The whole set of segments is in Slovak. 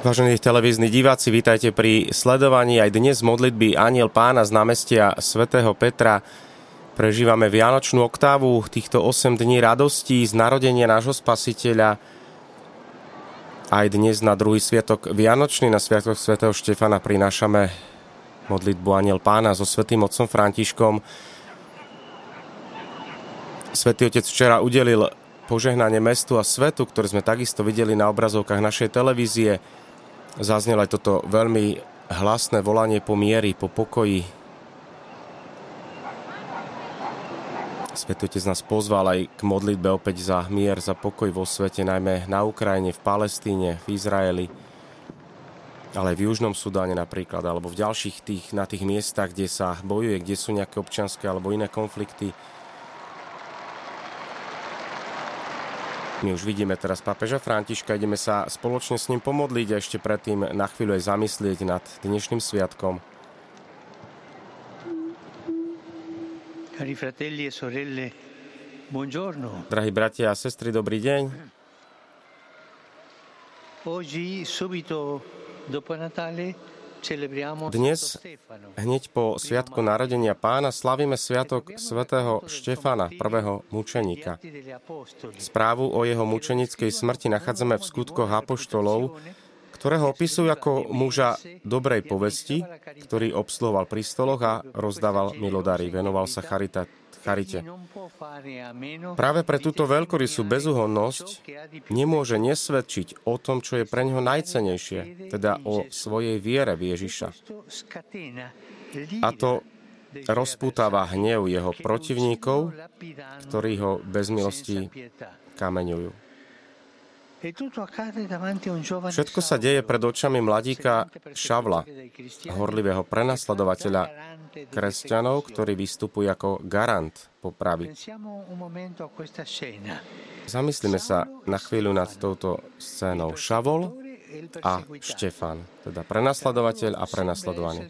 Vážení televízni diváci, vítajte pri sledovaní aj dnes modlitby Aniel pána z námestia svätého Petra. Prežívame Vianočnú oktávu, týchto 8 dní radostí z narodenia nášho spasiteľa. Aj dnes na druhý sviatok Vianočný, na sviatok svätého Štefana prinášame modlitbu Aniel pána so svätým otcom Františkom. Svetý otec včera udelil požehnanie mestu a svetu, ktoré sme takisto videli na obrazovkách našej televízie zaznelo aj toto veľmi hlasné volanie po miery, po pokoji. Svetý Otec nás pozval aj k modlitbe opäť za mier, za pokoj vo svete, najmä na Ukrajine, v Palestíne, v Izraeli, ale aj v Južnom Sudáne napríklad, alebo v ďalších tých, na tých miestach, kde sa bojuje, kde sú nejaké občianské alebo iné konflikty. My už vidíme teraz pápeža Františka, ideme sa spoločne s ním pomodliť a ešte predtým na chvíľu aj zamyslieť nad dnešným sviatkom. Cari fratelli e sorelle, buongiorno. Drahí bratia a sestry, dobrý deň. Oggi, subito dopo Natale, dnes, hneď po Sviatku narodenia pána, slavíme Sviatok svätého Štefana, prvého mučeníka. Správu o jeho mučenickej smrti nachádzame v skutkoch apoštolov, ktoré ho opisujú ako muža dobrej povesti, ktorý obsluhoval pri stoloch a rozdával milodary, venoval sa charita, charite. Práve pre túto veľkorysú bezúhonnosť nemôže nesvedčiť o tom, čo je pre neho najcenejšie, teda o svojej viere v Ježiša. A to rozputáva hnev jeho protivníkov, ktorí ho bez milosti kameňujú. Všetko sa deje pred očami mladíka Šavla, horlivého prenasledovateľa kresťanov, ktorý vystupuje ako garant popravy. Zamyslíme sa na chvíľu nad touto scénou. Šavol a Štefan, teda prenasledovateľ a prenasledovaný.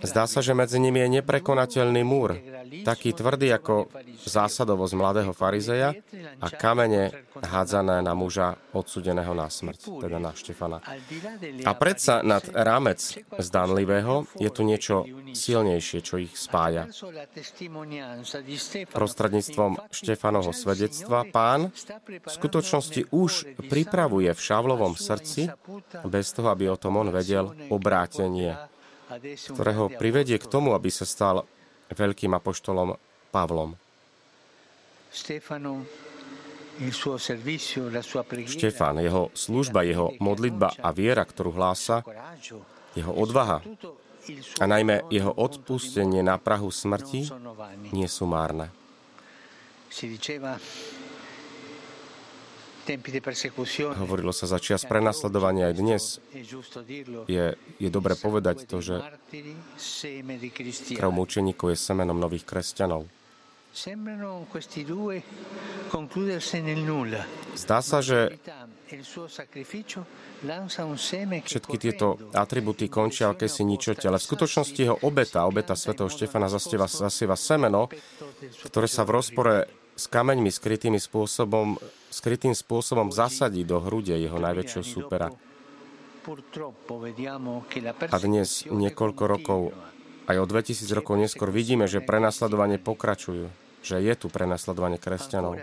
Zdá sa, že medzi nimi je neprekonateľný múr, taký tvrdý ako zásadovosť mladého farizeja a kamene hádzané na muža odsudeného na smrť, teda na Štefana. A predsa nad rámec zdanlivého je tu niečo silnejšie, čo ich spája. Prostredníctvom Štefanovho svedectva pán v skutočnosti už pripravuje v Šavlovom srdci bez toho, aby o tom on vedel, obrátenie, ktoré ho privedie k tomu, aby sa stal veľkým apoštolom Pavlom. Štefan, jeho služba, jeho modlitba a viera, ktorú hlása, jeho odvaha a najmä jeho odpustenie na Prahu smrti nie sú márne. Hovorilo sa za čias prenasledovania aj dnes. Je, je dobre povedať to, že krv mučeníkov je semenom nových kresťanov. Zdá sa, že všetky tieto atributy končia aké si ničote, ale v skutočnosti jeho obeta, obeta svätého Štefana zasieva, zasieva semeno, ktoré sa v rozpore s kameňmi skrytými spôsobom, skrytým spôsobom zasadí do hrude jeho najväčšieho súpera. A dnes, niekoľko rokov, aj o 2000 rokov neskôr, vidíme, že prenasledovanie pokračujú, že je tu prenasledovanie kresťanov.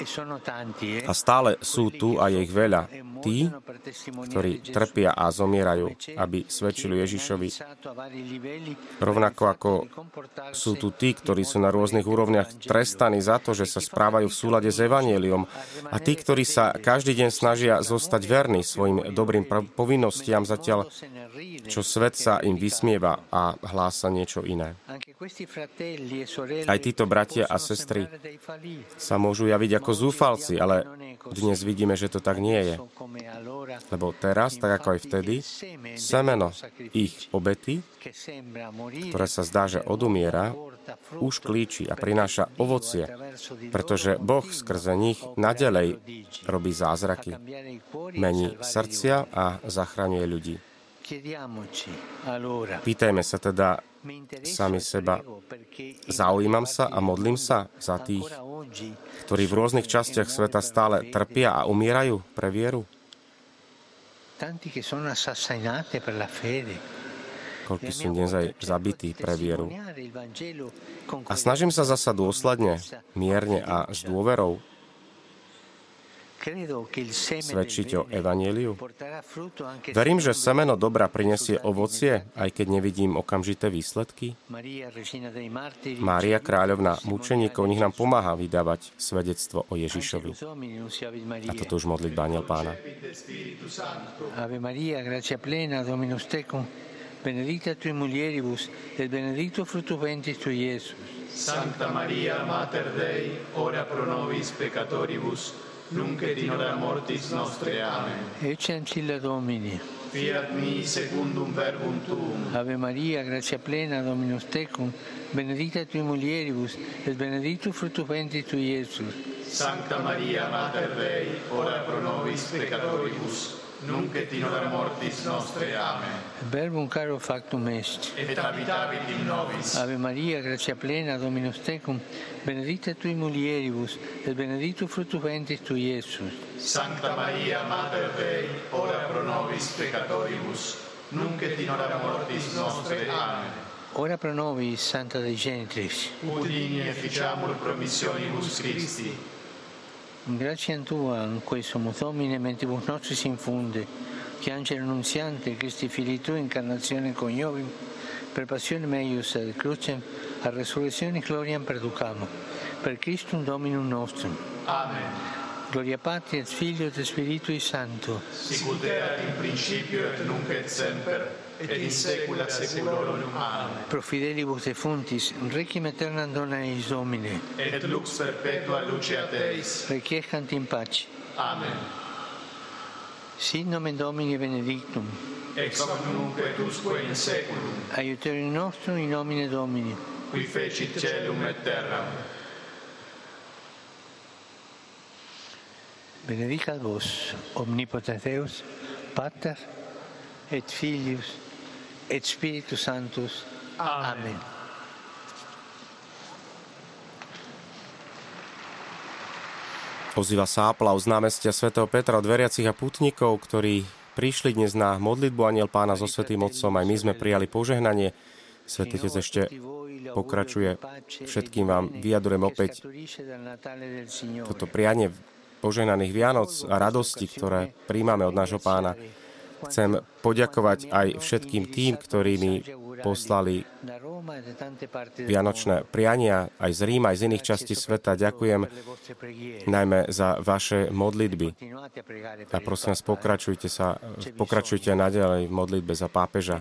E a stále sú tu a je ich veľa. Tí, ktorí trpia a zomierajú, aby svedčili Ježišovi. Rovnako ako sú tu tí, ktorí sú na rôznych úrovniach trestaní za to, že sa správajú v súlade s Evangeliom. A tí, ktorí sa každý deň snažia zostať verní svojim dobrým povinnostiam zatiaľ, čo svet sa im vysmieva a hlása niečo iné. E Aj títo bratia a sestry sa môžu javiť ako ako zúfalci, ale dnes vidíme, že to tak nie je. Lebo teraz, tak ako aj vtedy, semeno ich obety, ktoré sa zdá, že odumiera, už klíči a prináša ovocie, pretože Boh skrze nich nadalej robí zázraky, mení srdcia a zachraňuje ľudí. Pýtajme sa teda sami seba, zaujímam sa a modlím sa za tých, ktorí v rôznych častiach sveta stále trpia a umierajú pre vieru? koľko sú dnes aj zabití pre vieru. A snažím sa zasa dôsledne, mierne a s dôverou svedčiť o Evangeliu? Verím, že semeno dobra prinesie ovocie, aj keď nevidím okamžité výsledky? Mária, kráľovna mučeníkov, nech nám pomáha vydávať svedectvo o Ježišovi. A toto už modliť Aniel Pána. Ave Maria, gracia plena, Dominus tecum, benedicta tui mulieribus, et benedictus fructus ventris tui, Iesus. Santa Maria, Mater Dei, ora pro nobis peccatoribus, nunc et in hora mortis nostre. Amen. Ecce ancilla Domini. Fiat mi secundum verbum tuum. Ave Maria, gratia plena, Dominus tecum, benedicta tui mulieribus, et benedictus fructus ventris tui, Iesus. Sancta Maria, Mater Dei, ora pro nobis peccatoribus, nunc et in hora mortis nostre. Amen. Verbum caro factum est. Et habitavit in nobis. Ave Maria, gratia plena, Dominus tecum, benedicta tui mulieribus, et benedictus fructus ventris tui, Iesus. Sancta Maria, Mater Dei, ora pro nobis peccatoribus, nunc et in hora mortis nostre. Amen. Ora pro nobis, Santa Dei Genitris. Udini efficiamur promissionibus Christi. Grazie a Tua, in questo Domine, mentibus nostri si infonde, che angelo annunziante, Cristi fili Tu, incarnazione coniovim, per passione meius ad crucem, a resurrezione gloriam perducamo, per Christum Dominum nostrum. Amen. Gloria Patri et Filio et Spiritui Santo. Sicut erat in principio et nunc et semper et in saecula saeculorum. Amen. Pro fidelibus defuntis, requiem aeternam dona eis Domine. Et lux perpetua lucia Teis. Requiescant in pace. Amen. Sin nomen Domini benedictum. Ex hoc nunc et usque in saeculum. Aiuterium nostrum in nomine Domini. Qui fecit celum et terram. Benedicat vos, omnipotens Deus, Pater et Filius et Spiritus Sanctus. Amen. Amen. Ozýva sa aplauz z námestia svätého Petra od veriacich a putníkov, ktorí prišli dnes na modlitbu Aniel Pána so Svetým Otcom. Aj my sme prijali požehnanie. Svetý Otec ešte pokračuje. Všetkým vám vyjadrujem opäť toto prianie požehnaných Vianoc a radosti, ktoré príjmame od nášho pána. Chcem poďakovať aj všetkým tým, ktorí mi poslali vianočné priania aj z Ríma, aj z iných častí sveta. Ďakujem najmä za vaše modlitby. A prosím vás, pokračujte, sa, pokračujte naďalej v modlitbe za pápeža.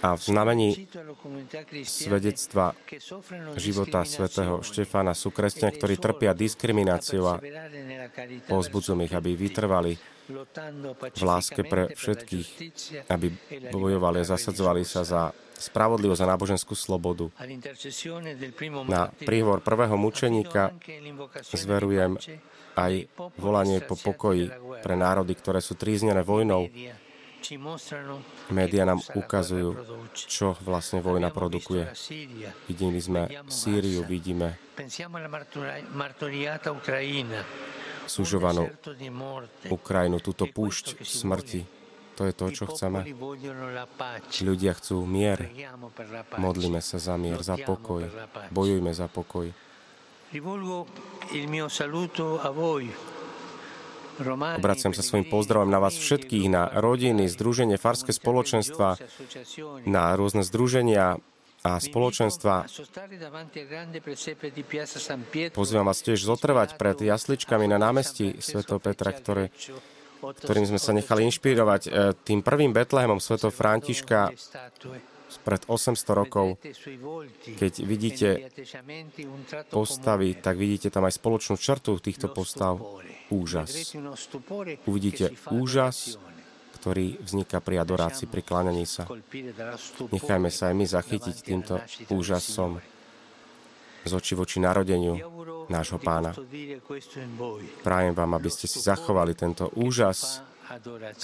A v znamení svedectva života svätého Štefana sú kresťania, ktorí trpia diskrimináciu a pozbudzujem ich, aby vytrvali v láske pre všetkých, aby bojovali a zasadzovali sa za spravodlivosť a náboženskú slobodu. Na príhovor prvého mučeníka zverujem aj volanie po pokoji pre národy, ktoré sú tríznené vojnou. Média nám ukazujú, čo vlastne vojna produkuje. Vidíme sme Sýriu, vidíme sužovanú Ukrajinu, túto púšť smrti. To je to, čo chceme. Ľudia chcú mier. Modlíme sa za mier, za pokoj. Bojujme za pokoj. Obraciam sa svojim pozdravom na vás všetkých, na rodiny, združenie, farské spoločenstva, na rôzne združenia, a spoločenstva. Pozývam vás tiež zotrvať pred jasličkami na námestí Sv. Petra, ktoré, ktorým sme sa nechali inšpirovať e, tým prvým Betlehemom Sv. Františka pred 800 rokov. Keď vidíte postavy, tak vidíte tam aj spoločnú črtu týchto postav. Úžas. Uvidíte úžas, ktorý vzniká pri adorácii, pri kláňaní sa. Nechajme sa aj my zachytiť týmto úžasom z oči voči narodeniu nášho pána. Prajem vám, aby ste si zachovali tento úžas,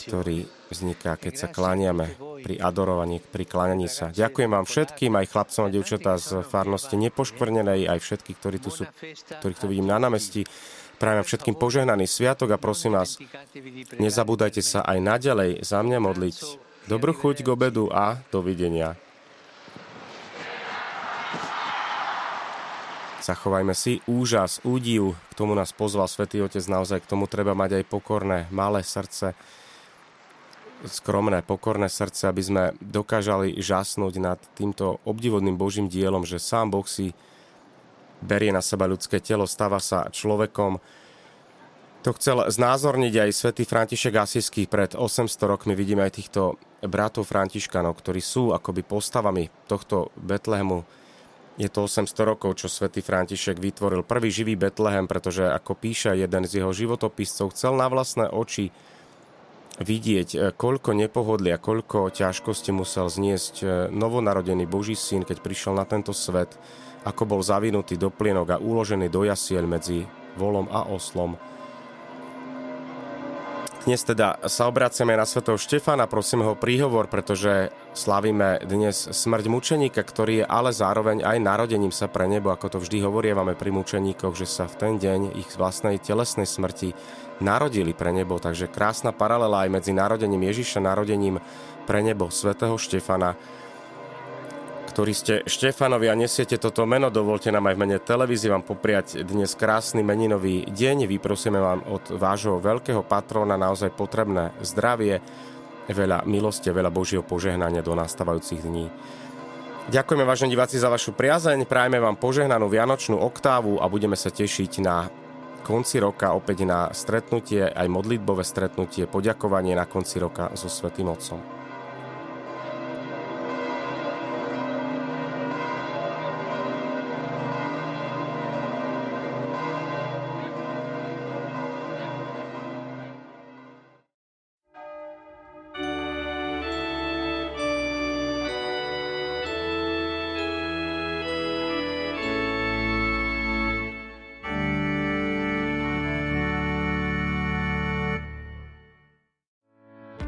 ktorý vzniká, keď sa kláňame pri adorovaní, pri kláňaní sa. Ďakujem vám všetkým, aj chlapcom a devčatá z farnosti nepoškvrnenej, aj všetkých, ktorí tu sú, ktorých tu vidím na námestí. Prajem všetkým požehnaný sviatok a prosím vás, nezabúdajte sa aj naďalej za mňa modliť. Dobrú chuť k obedu a dovidenia. Zachovajme si úžas, údiv. K tomu nás pozval Svetý Otec. Naozaj k tomu treba mať aj pokorné, malé srdce, skromné, pokorné srdce, aby sme dokážali žasnúť nad týmto obdivodným Božím dielom, že sám Boh si berie na seba ľudské telo, stáva sa človekom. To chcel znázorniť aj svätý František Asisky. Pred 800 rokmi vidíme aj týchto bratov Františkanov, ktorí sú akoby postavami tohto Betlehemu, je to 800 rokov, čo svätý František vytvoril prvý živý Betlehem, pretože ako píše jeden z jeho životopiscov, chcel na vlastné oči vidieť, e, koľko nepohodlia, koľko ťažkosti musel zniesť e, novonarodený Boží syn, keď prišiel na tento svet, ako bol zavinutý do plienok a uložený do jasiel medzi volom a oslom. Dnes teda sa obraciame na svetov Štefana, prosíme ho príhovor, pretože slavíme dnes smrť mučeníka, ktorý je ale zároveň aj narodením sa pre nebo, ako to vždy hovorievame pri mučeníkoch, že sa v ten deň ich vlastnej telesnej smrti narodili pre nebo. Takže krásna paralela aj medzi narodením Ježiša, narodením pre nebo svätého Štefana ktorí ste Štefanovi a nesiete toto meno, dovolte nám aj v mene televízie vám popriať dnes krásny meninový deň. Vyprosíme vám od vášho veľkého patróna naozaj potrebné zdravie, veľa milosti veľa Božieho požehnania do nastávajúcich dní. Ďakujeme vážení diváci za vašu priazeň, prajeme vám požehnanú vianočnú oktávu a budeme sa tešiť na konci roka opäť na stretnutie, aj modlitbové stretnutie, poďakovanie na konci roka so Svetým Otcom.